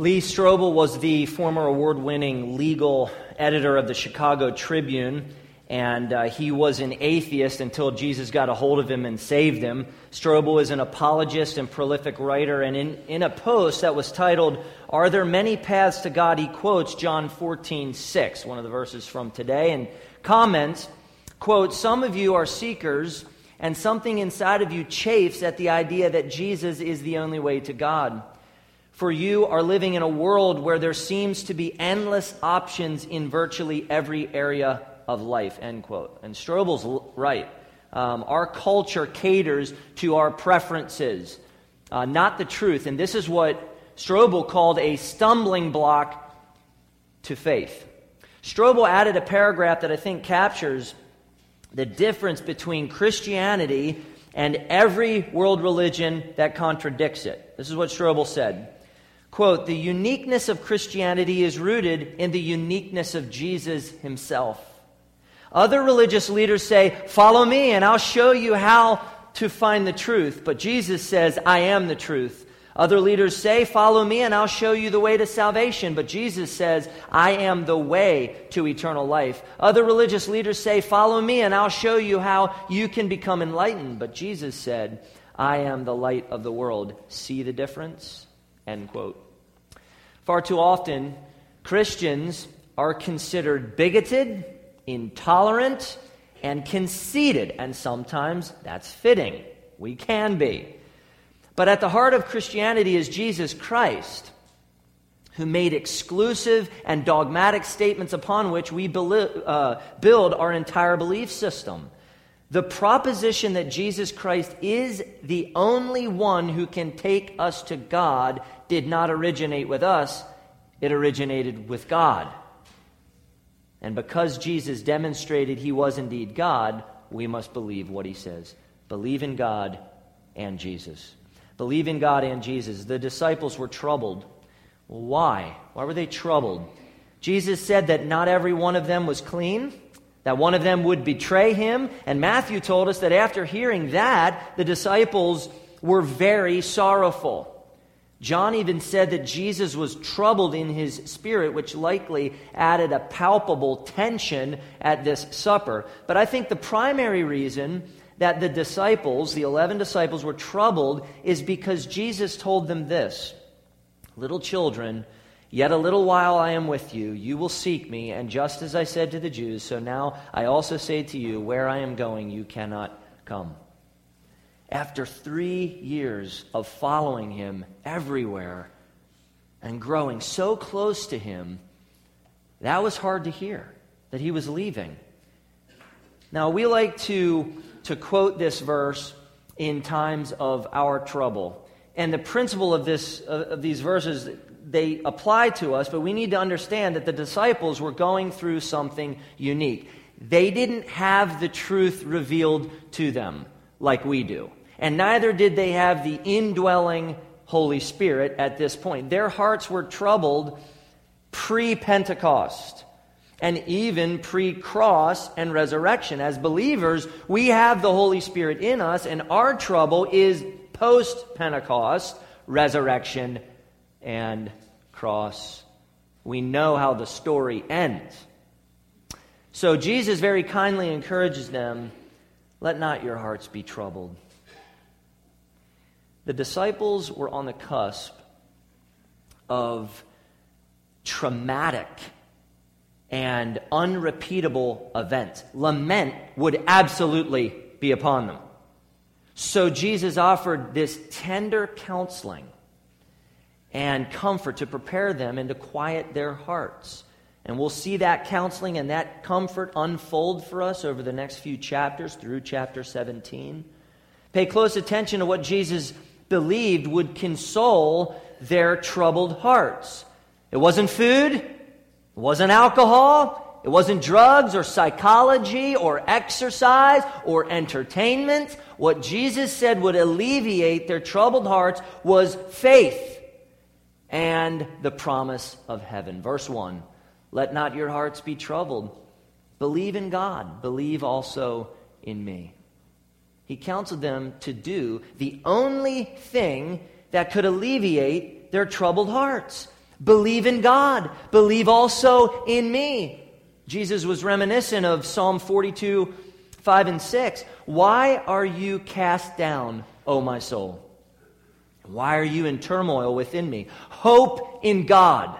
Lee Strobel was the former award winning legal editor of the Chicago Tribune, and uh, he was an atheist until Jesus got a hold of him and saved him. Strobel is an apologist and prolific writer, and in, in a post that was titled, Are There Many Paths to God? he quotes John 14, 6, one of the verses from today, and comments, quote, Some of you are seekers, and something inside of you chafes at the idea that Jesus is the only way to God for you are living in a world where there seems to be endless options in virtually every area of life, end quote. And Strobel's right. Um, our culture caters to our preferences, uh, not the truth. And this is what Strobel called a stumbling block to faith. Strobel added a paragraph that I think captures the difference between Christianity and every world religion that contradicts it. This is what Strobel said. Quote, the uniqueness of Christianity is rooted in the uniqueness of Jesus himself. Other religious leaders say, Follow me and I'll show you how to find the truth. But Jesus says, I am the truth. Other leaders say, Follow me and I'll show you the way to salvation. But Jesus says, I am the way to eternal life. Other religious leaders say, Follow me and I'll show you how you can become enlightened. But Jesus said, I am the light of the world. See the difference? End quote. Far too often, Christians are considered bigoted, intolerant, and conceited, and sometimes that's fitting. We can be. But at the heart of Christianity is Jesus Christ, who made exclusive and dogmatic statements upon which we uh, build our entire belief system. The proposition that Jesus Christ is the only one who can take us to God did not originate with us, it originated with God. And because Jesus demonstrated he was indeed God, we must believe what he says. Believe in God and Jesus. Believe in God and Jesus. The disciples were troubled. Why? Why were they troubled? Jesus said that not every one of them was clean that one of them would betray him. And Matthew told us that after hearing that, the disciples were very sorrowful. John even said that Jesus was troubled in his spirit, which likely added a palpable tension at this supper. But I think the primary reason that the disciples, the 11 disciples, were troubled is because Jesus told them this Little children, Yet a little while I am with you. You will seek me, and just as I said to the Jews, so now I also say to you, where I am going, you cannot come. After three years of following him everywhere and growing so close to him, that was hard to hear that he was leaving. Now, we like to, to quote this verse in times of our trouble. And the principle of, this, of these verses they apply to us, but we need to understand that the disciples were going through something unique. They didn't have the truth revealed to them like we do. And neither did they have the indwelling Holy Spirit at this point. Their hearts were troubled pre Pentecost and even pre cross and resurrection. As believers, we have the Holy Spirit in us, and our trouble is post Pentecost, resurrection, and cross. We know how the story ends. So Jesus very kindly encourages them let not your hearts be troubled. The disciples were on the cusp of traumatic and unrepeatable events. Lament would absolutely be upon them. So Jesus offered this tender counseling and comfort to prepare them and to quiet their hearts. And we'll see that counseling and that comfort unfold for us over the next few chapters through chapter 17. Pay close attention to what Jesus believed would console their troubled hearts. It wasn't food, it wasn't alcohol, it wasn't drugs or psychology or exercise or entertainment. What Jesus said would alleviate their troubled hearts was faith and the promise of heaven. Verse 1 Let not your hearts be troubled. Believe in God, believe also in me. He counseled them to do the only thing that could alleviate their troubled hearts. Believe in God. Believe also in me. Jesus was reminiscent of Psalm 42, 5 and 6. Why are you cast down, O my soul? Why are you in turmoil within me? Hope in God.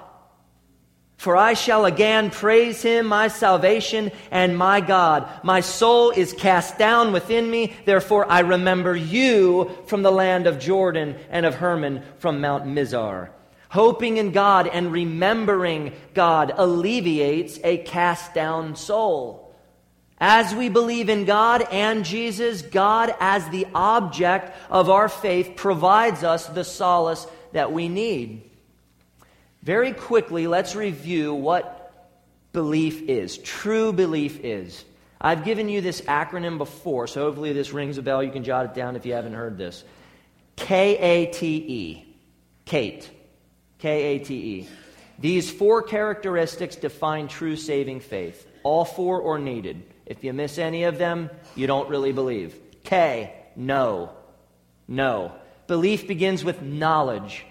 For I shall again praise him, my salvation and my God. My soul is cast down within me. Therefore, I remember you from the land of Jordan and of Hermon from Mount Mizar. Hoping in God and remembering God alleviates a cast down soul. As we believe in God and Jesus, God, as the object of our faith, provides us the solace that we need. Very quickly, let's review what belief is, true belief is. I've given you this acronym before, so hopefully this rings a bell. You can jot it down if you haven't heard this. K A T E. Kate. K A T E. These four characteristics define true saving faith. All four are needed. If you miss any of them, you don't really believe. K, know. Know. Belief begins with knowledge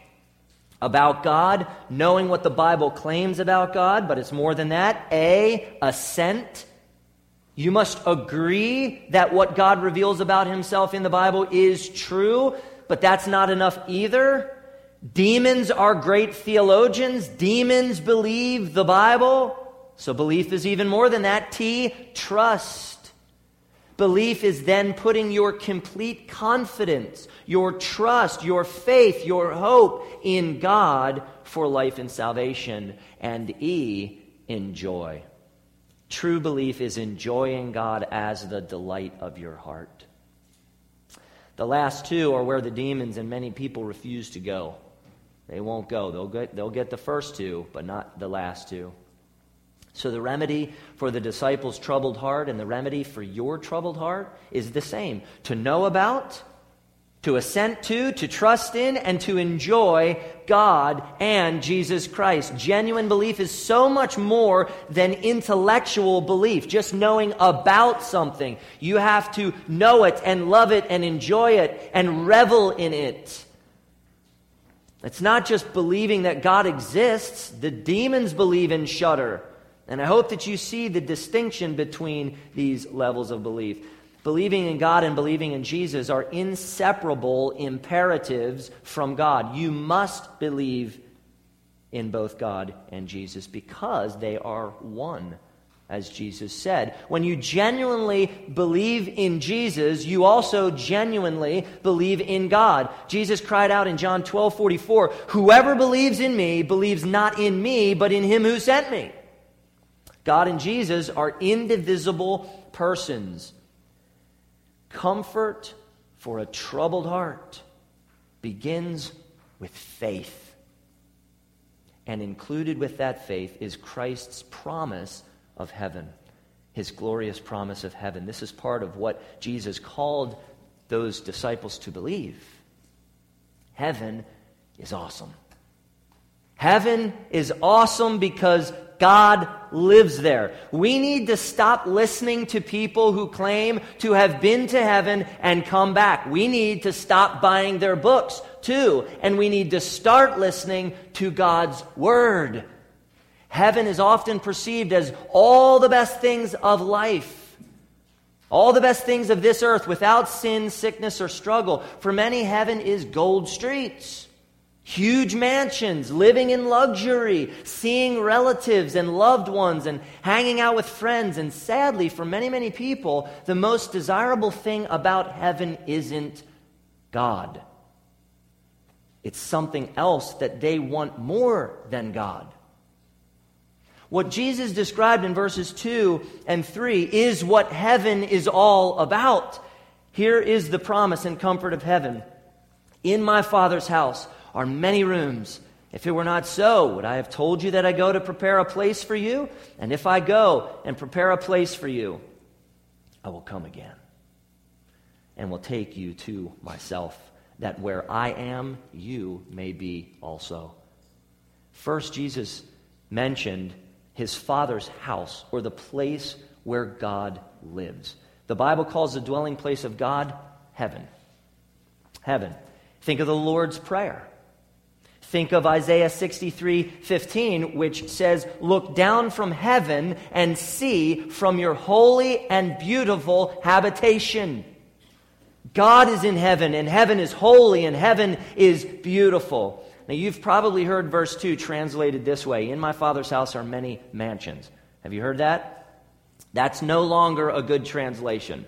about God, knowing what the Bible claims about God, but it's more than that. A, assent. You must agree that what God reveals about himself in the Bible is true, but that's not enough either. Demons are great theologians. Demons believe the Bible. So belief is even more than that. T, trust. Belief is then putting your complete confidence, your trust, your faith, your hope in God for life and salvation. And E, enjoy. True belief is enjoying God as the delight of your heart. The last two are where the demons and many people refuse to go. They won't go. They'll get, they'll get the first two, but not the last two. So, the remedy for the disciples' troubled heart and the remedy for your troubled heart is the same to know about, to assent to, to trust in, and to enjoy God and Jesus Christ. Genuine belief is so much more than intellectual belief, just knowing about something. You have to know it and love it and enjoy it and revel in it. It's not just believing that God exists. The demons believe and shudder. And I hope that you see the distinction between these levels of belief. Believing in God and believing in Jesus are inseparable imperatives from God. You must believe in both God and Jesus because they are one, as Jesus said. When you genuinely believe in Jesus, you also genuinely believe in God. Jesus cried out in John 12 44, Whoever believes in me believes not in me, but in him who sent me. God and Jesus are indivisible persons. Comfort for a troubled heart begins with faith. And included with that faith is Christ's promise of heaven, his glorious promise of heaven. This is part of what Jesus called those disciples to believe. Heaven is awesome. Heaven is awesome because God lives there. We need to stop listening to people who claim to have been to heaven and come back. We need to stop buying their books too. And we need to start listening to God's Word. Heaven is often perceived as all the best things of life. All the best things of this earth without sin, sickness, or struggle. For many, heaven is gold streets. Huge mansions, living in luxury, seeing relatives and loved ones, and hanging out with friends. And sadly, for many, many people, the most desirable thing about heaven isn't God. It's something else that they want more than God. What Jesus described in verses 2 and 3 is what heaven is all about. Here is the promise and comfort of heaven. In my Father's house, are many rooms. If it were not so, would I have told you that I go to prepare a place for you? And if I go and prepare a place for you, I will come again and will take you to myself, that where I am, you may be also. First, Jesus mentioned his Father's house, or the place where God lives. The Bible calls the dwelling place of God heaven. Heaven. Think of the Lord's Prayer. Think of Isaiah 63 15, which says, Look down from heaven and see from your holy and beautiful habitation. God is in heaven, and heaven is holy, and heaven is beautiful. Now, you've probably heard verse 2 translated this way In my Father's house are many mansions. Have you heard that? That's no longer a good translation.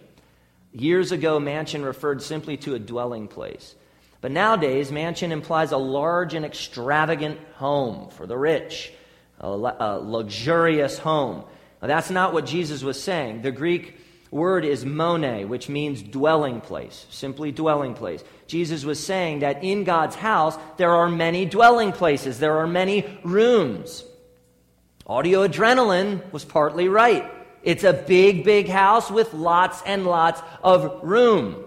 Years ago, mansion referred simply to a dwelling place. But nowadays, mansion implies a large and extravagant home for the rich, a, a luxurious home. Now, that's not what Jesus was saying. The Greek word is mone, which means dwelling place, simply dwelling place. Jesus was saying that in God's house, there are many dwelling places, there are many rooms. Audio adrenaline was partly right. It's a big, big house with lots and lots of room.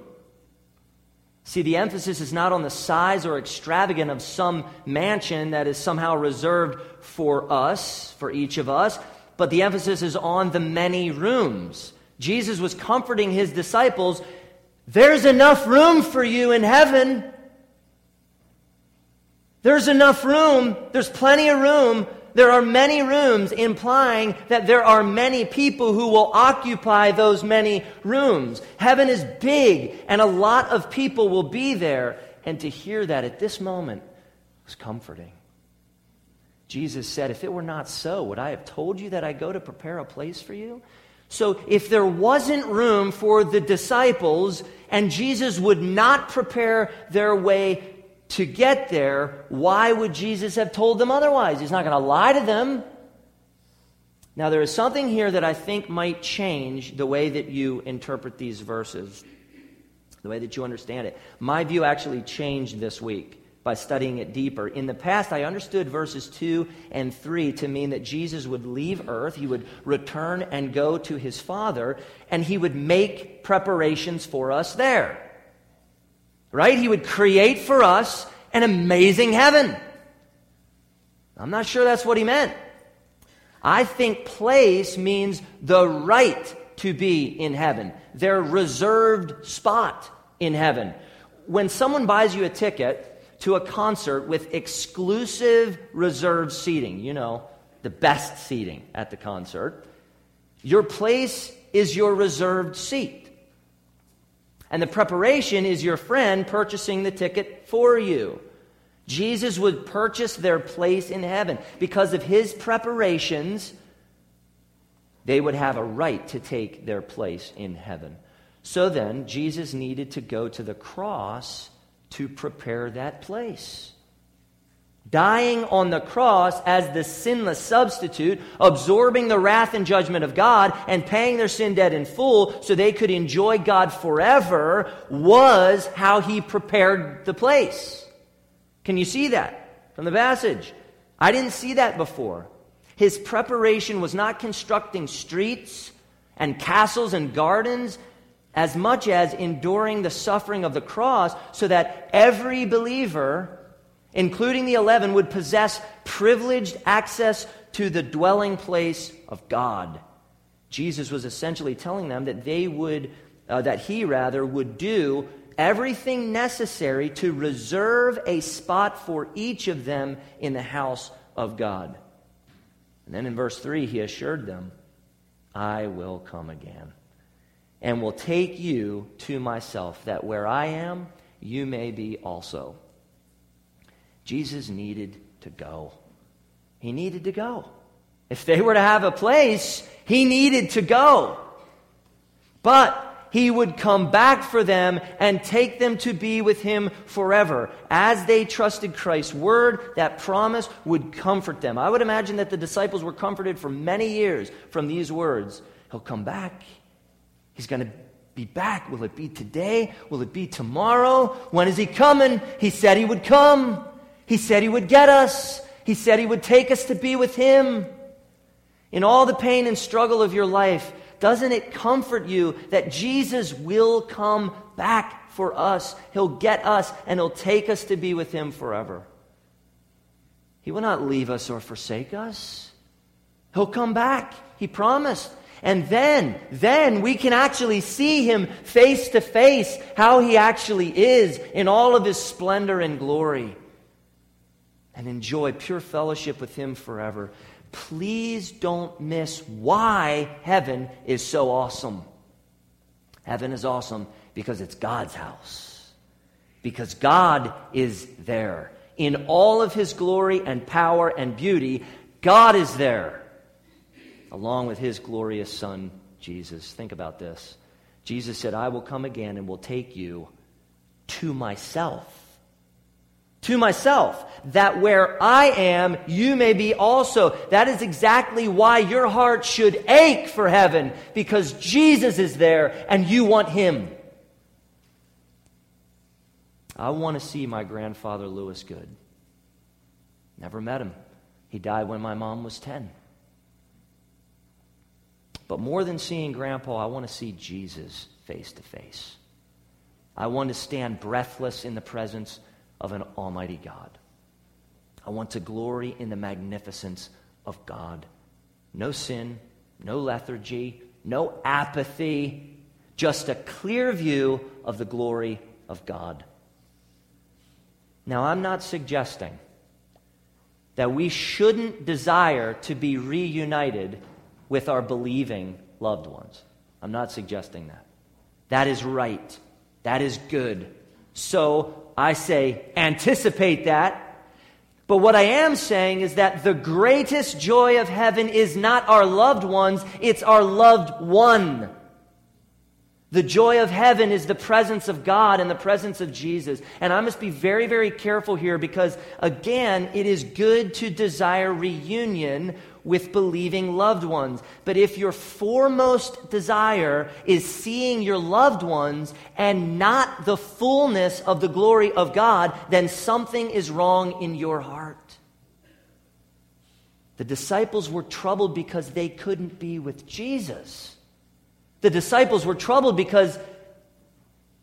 See, the emphasis is not on the size or extravagance of some mansion that is somehow reserved for us, for each of us, but the emphasis is on the many rooms. Jesus was comforting his disciples there's enough room for you in heaven. There's enough room. There's plenty of room there are many rooms, implying that there are many people who will occupy those many rooms. Heaven is big, and a lot of people will be there. And to hear that at this moment was comforting. Jesus said, If it were not so, would I have told you that I go to prepare a place for you? So, if there wasn't room for the disciples and Jesus would not prepare their way to get there, why would Jesus have told them otherwise? He's not going to lie to them. Now, there is something here that I think might change the way that you interpret these verses, the way that you understand it. My view actually changed this week by studying it deeper. In the past, I understood verses 2 and 3 to mean that Jesus would leave earth, he would return and go to his Father, and he would make preparations for us there right? He would create for us an amazing heaven. I'm not sure that's what he meant. I think place means the right to be in heaven, their reserved spot in heaven. When someone buys you a ticket to a concert with exclusive reserved seating, you know, the best seating at the concert, your place is your reserved seat. And the preparation is your friend purchasing the ticket for you. Jesus would purchase their place in heaven. Because of his preparations, they would have a right to take their place in heaven. So then, Jesus needed to go to the cross to prepare that place dying on the cross as the sinless substitute, absorbing the wrath and judgment of God, and paying their sin debt in full so they could enjoy God forever, was how he prepared the place. Can you see that from the passage? I didn't see that before. His preparation was not constructing streets and castles and gardens as much as enduring the suffering of the cross so that every believer including the 11, would possess privileged access to the dwelling place of God. Jesus was essentially telling them that they would, uh, that he rather, would do everything necessary to reserve a spot for each of them in the house of God. And then in verse 3, he assured them, I will come again and will take you to myself, that where I am, you may be also. Jesus needed to go. He needed to go. If they were to have a place, he needed to go. But he would come back for them and take them to be with him forever. As they trusted Christ's word, that promise would comfort them. I would imagine that the disciples were comforted for many years from these words. He'll come back. He's going to be back. Will it be today? Will it be tomorrow? When is he coming? He said he would come. He said He would get us. He said He would take us to be with Him. In all the pain and struggle of your life, doesn't it comfort you that Jesus will come back for us? He'll get us and He'll take us to be with Him forever. He will not leave us or forsake us. He'll come back. He promised. And then, then we can actually see him face to face, how he actually is in all of his splendor and glory. And enjoy pure fellowship with Him forever, please don't miss why heaven is so awesome. Heaven is awesome because it's God's house, because God is there. In all of His glory and power and beauty, God is there, along with His glorious Son, Jesus. Think about this. Jesus said, I will come again and will take you to myself to myself, that where I am, you may be also. That is exactly why your heart should ache for heaven, because Jesus is there and you want him. I want to see my grandfather Lewis Good. Never met him. He died when my mom was 10. But more than seeing Grandpa, I want to see Jesus face to face. I want to stand breathless in the presence of an almighty God. I want to glory in the magnificence of God. No sin, no lethargy, no apathy, just a clear view of the glory of God. Now, I'm not suggesting that we shouldn't desire to be reunited with our believing loved ones. I'm not suggesting that. That is right. That is good. So I say anticipate that. But what I am saying is that the greatest joy of heaven is not our loved ones, it's our loved one. The joy of heaven is the presence of God and the presence of Jesus. And I must be very, very careful here because, again, it is good to desire reunion with believing loved ones. But if your foremost desire is seeing your loved ones and not the fullness of the glory of God, then something is wrong in your heart. The disciples were troubled because they couldn't be with Jesus. The disciples were troubled because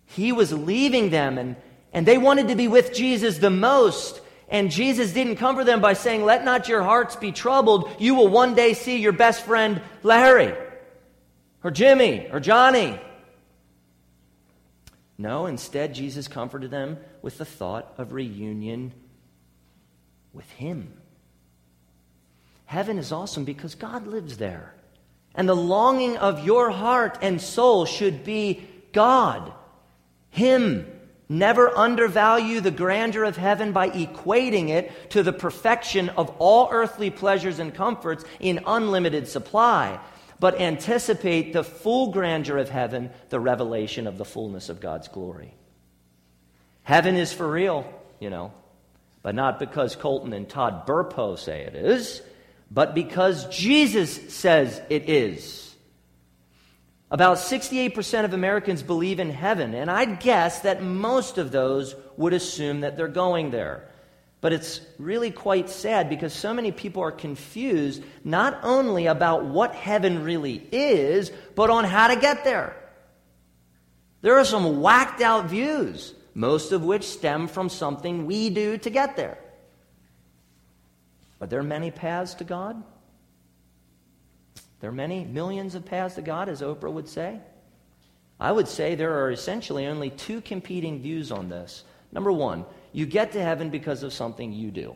he was leaving them and, and they wanted to be with Jesus the most. And Jesus didn't comfort them by saying, Let not your hearts be troubled. You will one day see your best friend Larry, or Jimmy, or Johnny. No, instead, Jesus comforted them with the thought of reunion with Him. Heaven is awesome because God lives there. And the longing of your heart and soul should be God, Him. Never undervalue the grandeur of heaven by equating it to the perfection of all earthly pleasures and comforts in unlimited supply, but anticipate the full grandeur of heaven, the revelation of the fullness of God's glory. Heaven is for real, you know, but not because Colton and Todd Burpo say it is, but because Jesus says it is. About 68% of Americans believe in heaven, and I'd guess that most of those would assume that they're going there. But it's really quite sad because so many people are confused not only about what heaven really is, but on how to get there. There are some whacked out views, most of which stem from something we do to get there. Are there are many paths to God? There are many millions of paths to God, as Oprah would say. I would say there are essentially only two competing views on this. Number one, you get to heaven because of something you do.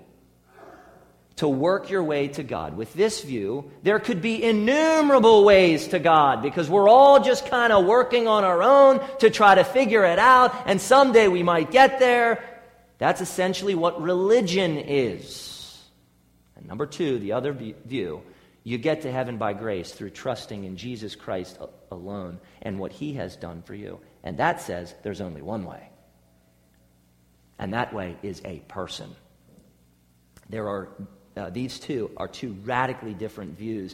To work your way to God. With this view, there could be innumerable ways to God because we're all just kind of working on our own to try to figure it out, and someday we might get there. That's essentially what religion is. And number two, the other view, you get to heaven by grace through trusting in Jesus Christ alone and what he has done for you. And that says there's only one way. And that way is a person. There are, uh, these two are two radically different views.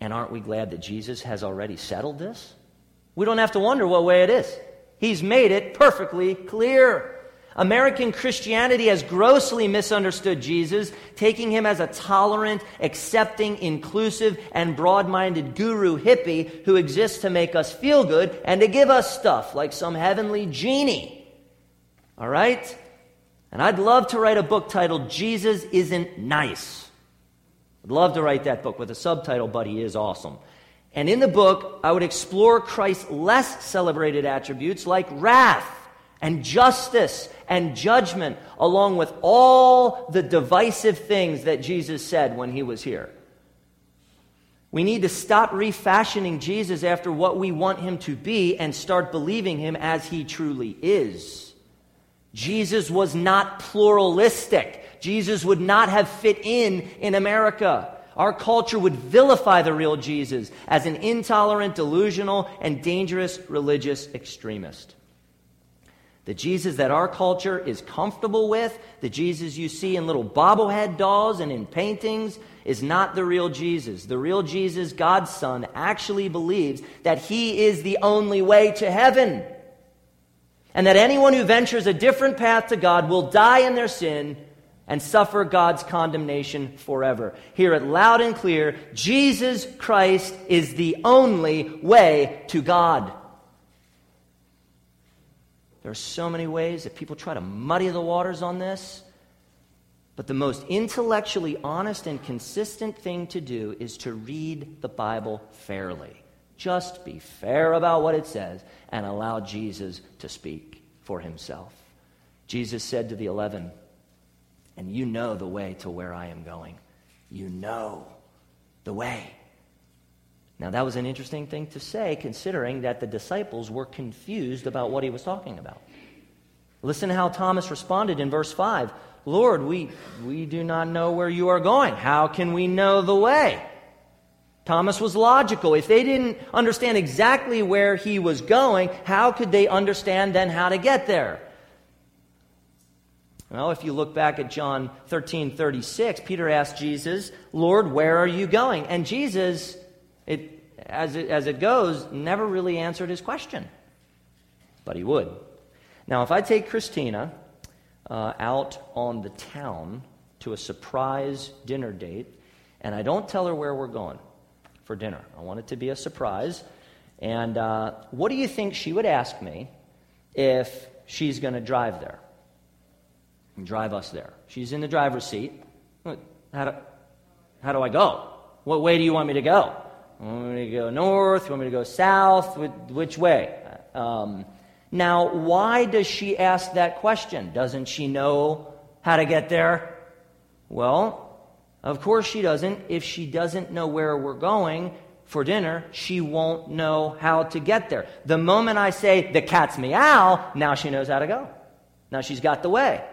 And aren't we glad that Jesus has already settled this? We don't have to wonder what way it is. He's made it perfectly clear. American Christianity has grossly misunderstood Jesus, taking him as a tolerant, accepting, inclusive, and broad minded guru hippie who exists to make us feel good and to give us stuff like some heavenly genie. All right? And I'd love to write a book titled Jesus Isn't Nice. I'd love to write that book with a subtitle, but he is awesome. And in the book, I would explore Christ's less celebrated attributes like wrath and justice and judgment, along with all the divisive things that Jesus said when he was here. We need to stop refashioning Jesus after what we want him to be and start believing him as he truly is. Jesus was not pluralistic. Jesus would not have fit in in America. Our culture would vilify the real Jesus as an intolerant, delusional, and dangerous religious extremist. The Jesus that our culture is comfortable with, the Jesus you see in little bobblehead dolls and in paintings, is not the real Jesus. The real Jesus, God's Son, actually believes that He is the only way to heaven. And that anyone who ventures a different path to God will die in their sin and suffer God's condemnation forever. Hear it loud and clear Jesus Christ is the only way to God. There are so many ways that people try to muddy the waters on this. But the most intellectually honest and consistent thing to do is to read the Bible fairly. Just be fair about what it says and allow Jesus to speak for himself. Jesus said to the eleven, and you know the way to where I am going. You know the way. Now, that was an interesting thing to say, considering that the disciples were confused about what he was talking about. Listen to how Thomas responded in verse 5 Lord, we, we do not know where you are going. How can we know the way? Thomas was logical. If they didn't understand exactly where he was going, how could they understand then how to get there? Well, if you look back at John 13 36, Peter asked Jesus, Lord, where are you going? And Jesus, it, as, it, as it goes, never really answered his question. But he would. Now, if I take Christina uh, out on the town to a surprise dinner date, and I don't tell her where we're going for dinner, I want it to be a surprise. And uh, what do you think she would ask me if she's going to drive there? drive us there. She's in the driver's seat. How do, how do I go? What way do you want me to go? You want me to go north? You want me to go south? Which way? Um, now, why does she ask that question? Doesn't she know how to get there? Well, of course she doesn't. If she doesn't know where we're going for dinner, she won't know how to get there. The moment I say, the cat's meow, now she knows how to go. Now she's got the way.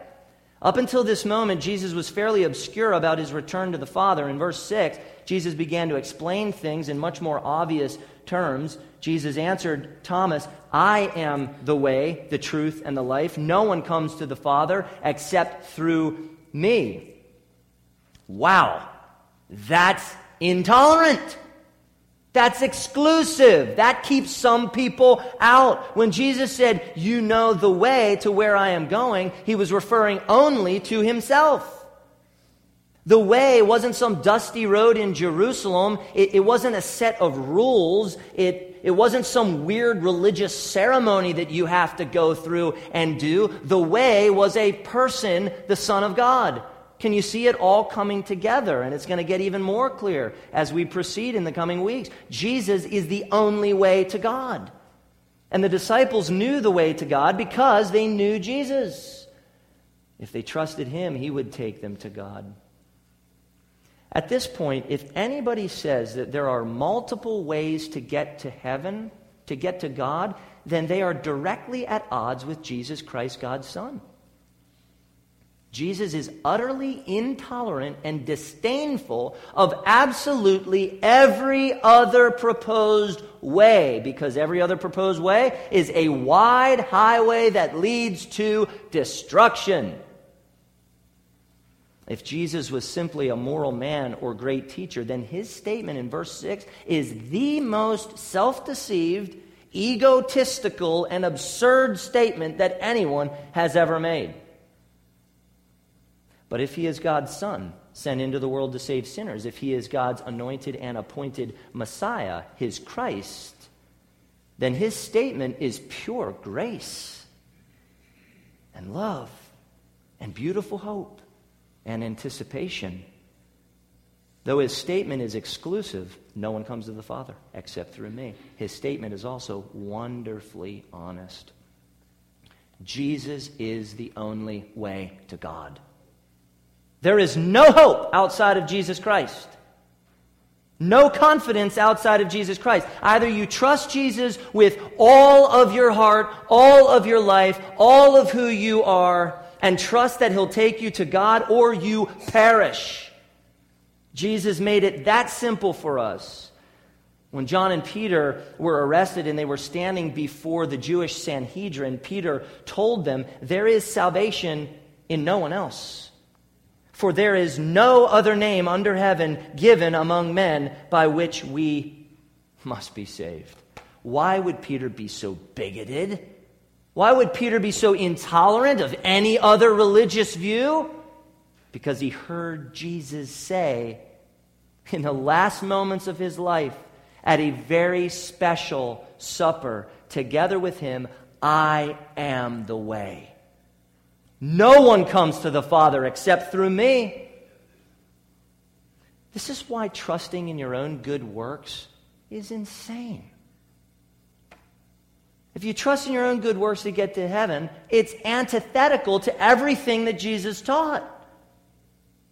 Up until this moment, Jesus was fairly obscure about his return to the Father. In verse 6, Jesus began to explain things in much more obvious terms. Jesus answered Thomas, I am the way, the truth, and the life. No one comes to the Father except through me. Wow, that's intolerant. That's exclusive. That keeps some people out. When Jesus said, You know the way to where I am going, he was referring only to himself. The way wasn't some dusty road in Jerusalem. It, it, wasn't a set of rules. It, it wasn't some weird religious ceremony that you have to go through and do. The way was a person, the Son of God. Can you see it all coming together? And it's going to get even more clear as we proceed in the coming weeks. Jesus is the only way to God. And the disciples knew the way to God because they knew Jesus. If they trusted him, he would take them to God. At this point, if anybody says that there are multiple ways to get to heaven, to get to God, then they are directly at odds with Jesus Christ, God's Son. Jesus is utterly intolerant and disdainful of absolutely every other proposed way, because every other proposed way is a wide highway that leads to destruction. If Jesus was simply a moral man or great teacher, then his statement in verse 6 is the most self deceived, egotistical, and absurd statement that anyone has ever made. But if he is God's son, sent into the world to save sinners, if he is God's anointed and appointed Messiah, his Christ, then his statement is pure grace and love and beautiful hope and anticipation. Though his statement is exclusive, no one comes to the Father except through me. His statement is also wonderfully honest. Jesus is the only way to God. There is no hope outside of Jesus Christ. No confidence outside of Jesus Christ. Either you trust Jesus with all of your heart, all of your life, all of who you are, and trust that He'll take you to God, or you perish. Jesus made it that simple for us. When John and Peter were arrested and they were standing before the Jewish Sanhedrin, Peter told them, There is salvation in no one else. For there is no other name under heaven given among men by which we must be saved. Why would Peter be so bigoted? Why would Peter be so intolerant of any other religious view? Because he heard Jesus say in the last moments of his life at a very special supper together with him, I am the way. No one comes to the Father except through me. This is why trusting in your own good works is insane. If you trust in your own good works to get to heaven, it's antithetical to everything that Jesus taught.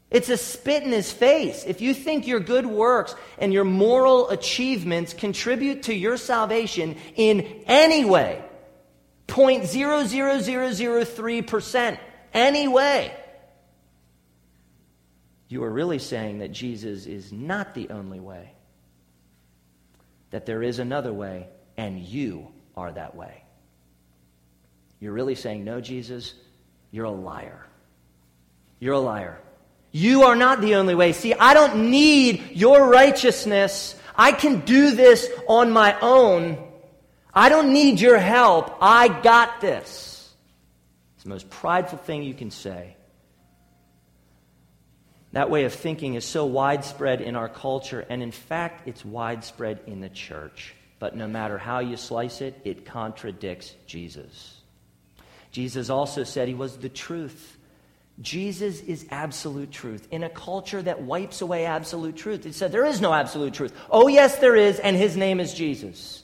It's a spit in his face. If you think your good works and your moral achievements contribute to your salvation in any way, 0.00003%, anyway, you are really saying that Jesus is not the only way, that there is another way, and you are that way. You're really saying, No, Jesus, you're a liar. You're a liar. You are not the only way. See, I don't need your righteousness. I can do this on my own. I don't need your help. I got this. It's the most prideful thing you can say. That way of thinking is so widespread in our culture, and in fact, it's widespread in the church. But no matter how you slice it, it contradicts Jesus. Jesus also said he was the truth. Jesus is absolute truth. In a culture that wipes away absolute truth, it said there is no absolute truth. Oh, yes, there is, and his name is Jesus.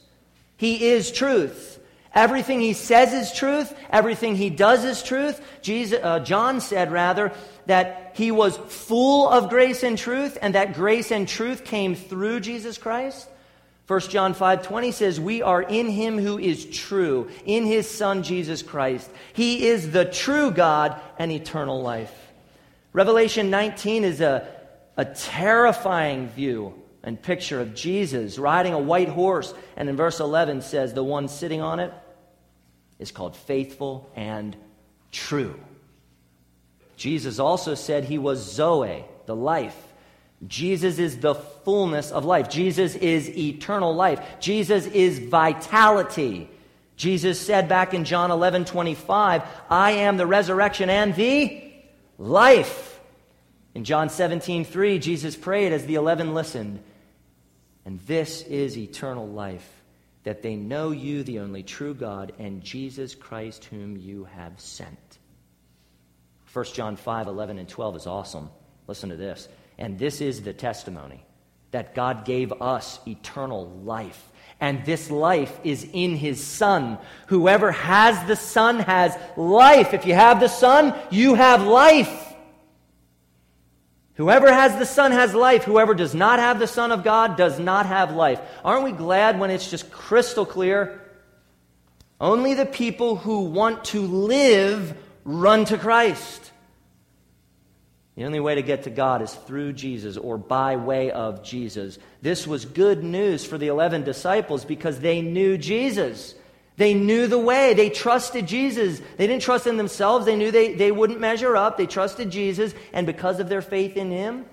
He is truth. Everything he says is truth. Everything he does is truth. Jesus, uh, John said, rather, that he was full of grace and truth, and that grace and truth came through Jesus Christ. 1 John 5 20 says, We are in him who is true, in his Son Jesus Christ. He is the true God and eternal life. Revelation 19 is a, a terrifying view and picture of Jesus riding a white horse. And in verse 11 says, The one sitting on it is called faithful and true. Jesus also said he was Zoe, the life. Jesus is the fullness of life. Jesus is eternal life. Jesus is vitality. Jesus said back in John 11 25, I am the resurrection and the life. In John 17 3, Jesus prayed as the eleven listened, and this is eternal life, that they know you, the only true God, and Jesus Christ, whom you have sent. 1 John 5 11 and 12 is awesome. Listen to this. And this is the testimony that God gave us eternal life. And this life is in his Son. Whoever has the Son has life. If you have the Son, you have life. Whoever has the Son has life. Whoever does not have the Son of God does not have life. Aren't we glad when it's just crystal clear? Only the people who want to live run to Christ. The only way to get to God is through Jesus or by way of Jesus. This was good news for the 11 disciples because they knew Jesus. They knew the way. They trusted Jesus. They didn't trust in themselves. They knew they, they wouldn't measure up. They trusted Jesus. And because of their faith in Him,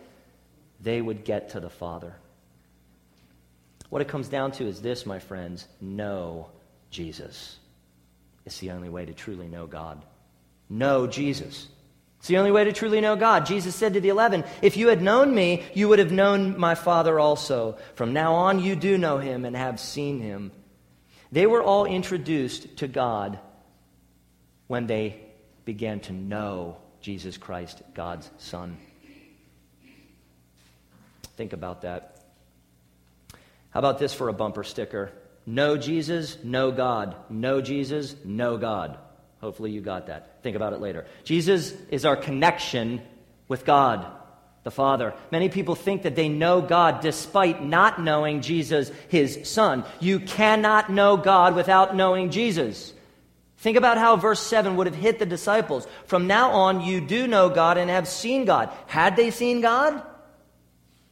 they would get to the Father. What it comes down to is this, my friends know Jesus. It's the only way to truly know God. Know Jesus. It's the only way to truly know God. Jesus said to the eleven, If you had known me, you would have known my Father also. From now on, you do know him and have seen him. They were all introduced to God when they began to know Jesus Christ, God's Son. Think about that. How about this for a bumper sticker? Know Jesus, know God. Know Jesus, know God. Hopefully, you got that. Think about it later. Jesus is our connection with God, the Father. Many people think that they know God despite not knowing Jesus, his Son. You cannot know God without knowing Jesus. Think about how verse 7 would have hit the disciples. From now on, you do know God and have seen God. Had they seen God?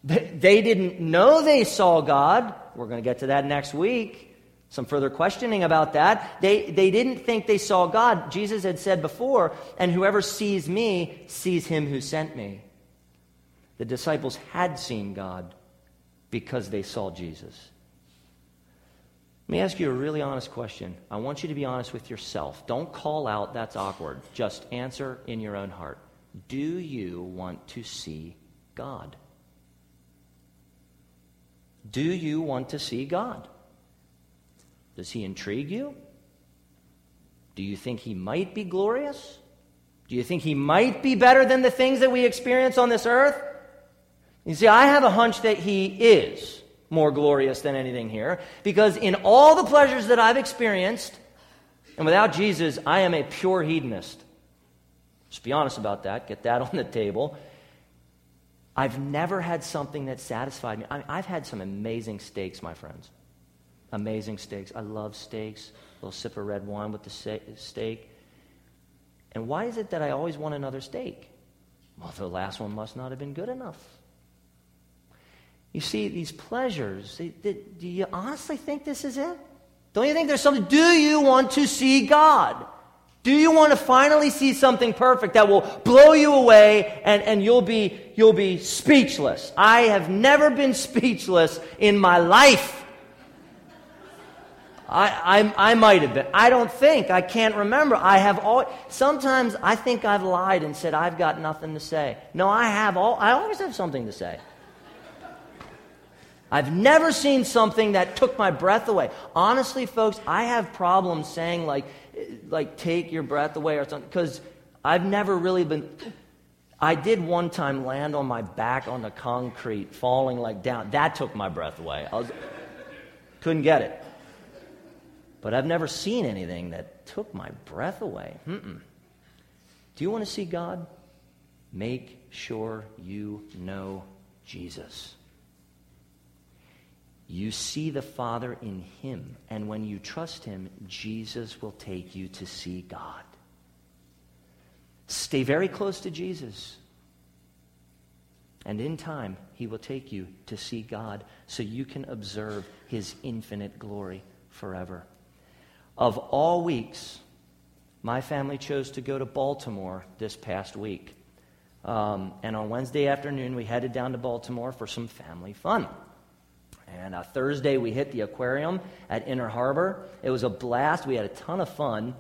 They didn't know they saw God. We're going to get to that next week. Some further questioning about that. They, they didn't think they saw God. Jesus had said before, and whoever sees me sees him who sent me. The disciples had seen God because they saw Jesus. Let me ask you a really honest question. I want you to be honest with yourself. Don't call out, that's awkward. Just answer in your own heart. Do you want to see God? Do you want to see God? Does he intrigue you? Do you think he might be glorious? Do you think he might be better than the things that we experience on this earth? You see, I have a hunch that he is more glorious than anything here because in all the pleasures that I've experienced, and without Jesus, I am a pure hedonist. Just be honest about that. Get that on the table. I've never had something that satisfied me. I mean, I've had some amazing steaks, my friends amazing steaks. I love steaks. A little sip of red wine with the steak. And why is it that I always want another steak? Well, the last one must not have been good enough. You see, these pleasures, do you honestly think this is it? Don't you think there's something? Do you want to see God? Do you want to finally see something perfect that will blow you away and, and you'll, be, you'll be speechless? I have never been speechless in my life. I, I, I might have been. I don't think. I can't remember. I have all. Sometimes I think I've lied and said I've got nothing to say. No, I have all. I always have something to say. I've never seen something that took my breath away. Honestly, folks, I have problems saying like, like take your breath away or something because I've never really been. I did one time land on my back on the concrete, falling like down. That took my breath away. I was, couldn't get it. But I've never seen anything that took my breath away. Mm-mm. Do you want to see God? Make sure you know Jesus. You see the Father in Him, and when you trust Him, Jesus will take you to see God. Stay very close to Jesus. And in time, He will take you to see God so you can observe His infinite glory forever. Of all weeks, my family chose to go to Baltimore this past week. Um, and on Wednesday afternoon, we headed down to Baltimore for some family fun. And uh, Thursday, we hit the aquarium at Inner Harbor. It was a blast. We had a ton of fun.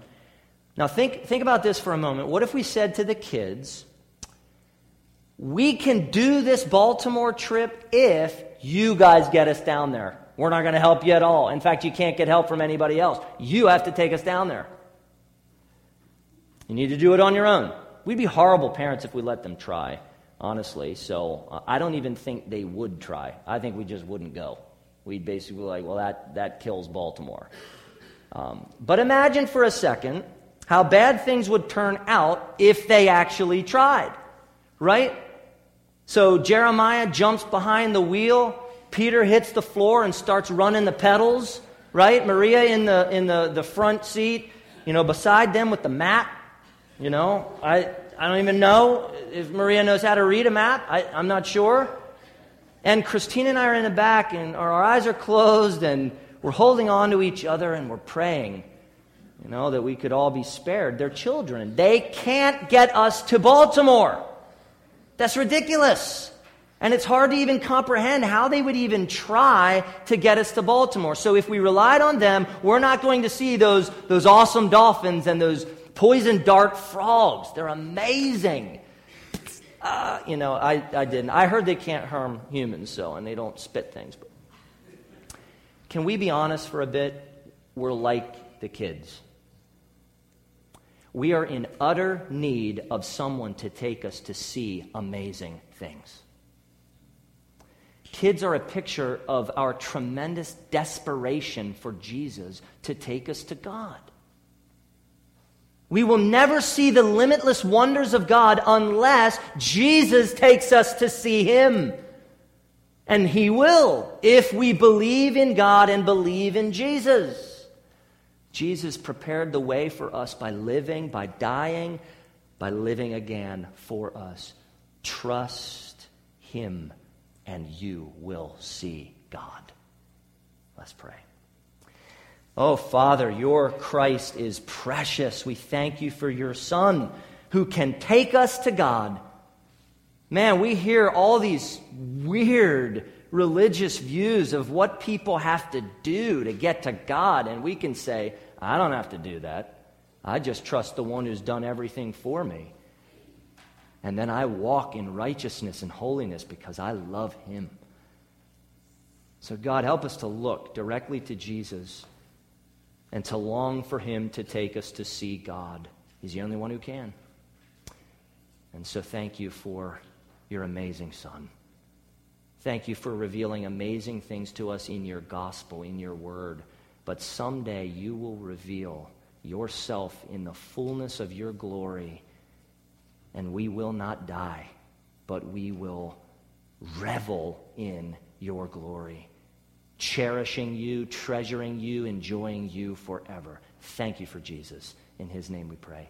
Now, think, think about this for a moment. What if we said to the kids, We can do this Baltimore trip if you guys get us down there? We're not going to help you at all. In fact, you can't get help from anybody else. You have to take us down there. You need to do it on your own. We'd be horrible parents if we let them try, honestly. So uh, I don't even think they would try. I think we just wouldn't go. We'd basically be like, well, that, that kills Baltimore. Um, but imagine for a second how bad things would turn out if they actually tried, right? So Jeremiah jumps behind the wheel Peter hits the floor and starts running the pedals, right? Maria in the, in the, the front seat, you know, beside them with the map. You know, I, I don't even know if Maria knows how to read a map. I, I'm not sure. And Christina and I are in the back, and our, eyes are closed, and we're holding on to each other, and we're praying, you know, that we could all be spared. They're children. They can't get us to Baltimore. That's ridiculous. And it's hard to even comprehend how they would even try to get us to Baltimore. So if we relied on them, we're not going to see those, those awesome dolphins and those poison dart frogs. They're amazing. Uh, you know, I, I didn't. I heard they can't harm humans, so, and they don't spit things. But can we be honest for a bit? We're like the kids. We are in utter need of someone to take us to see amazing things. Kids are a picture of our tremendous desperation for Jesus to take us to God. We will never see the limitless wonders of God unless Jesus takes us to see Him. And He will if we believe in God and believe in Jesus. Jesus prepared the way for us by living, by dying, by living again for us. Trust Him, and you will see God. Let's pray. Oh, Father, your Christ is precious. We thank you for your Son who can take us to God. Man, we hear all these weird religious views of what people have to do to get to God, and we can say, I don't have to do that. I just trust the one who's done everything for me. And then I walk in righteousness and holiness because I love him. So, God, help us to look directly to Jesus and to long for him to take us to see God. He's the only one who can. And so, thank you for your amazing Son. Thank you for revealing amazing things to us in your gospel, in your word. But someday you will reveal yourself in the fullness of your glory, and we will not die, but we will revel in your glory, cherishing you, treasuring you, enjoying you forever. Thank you for Jesus. In his name we pray.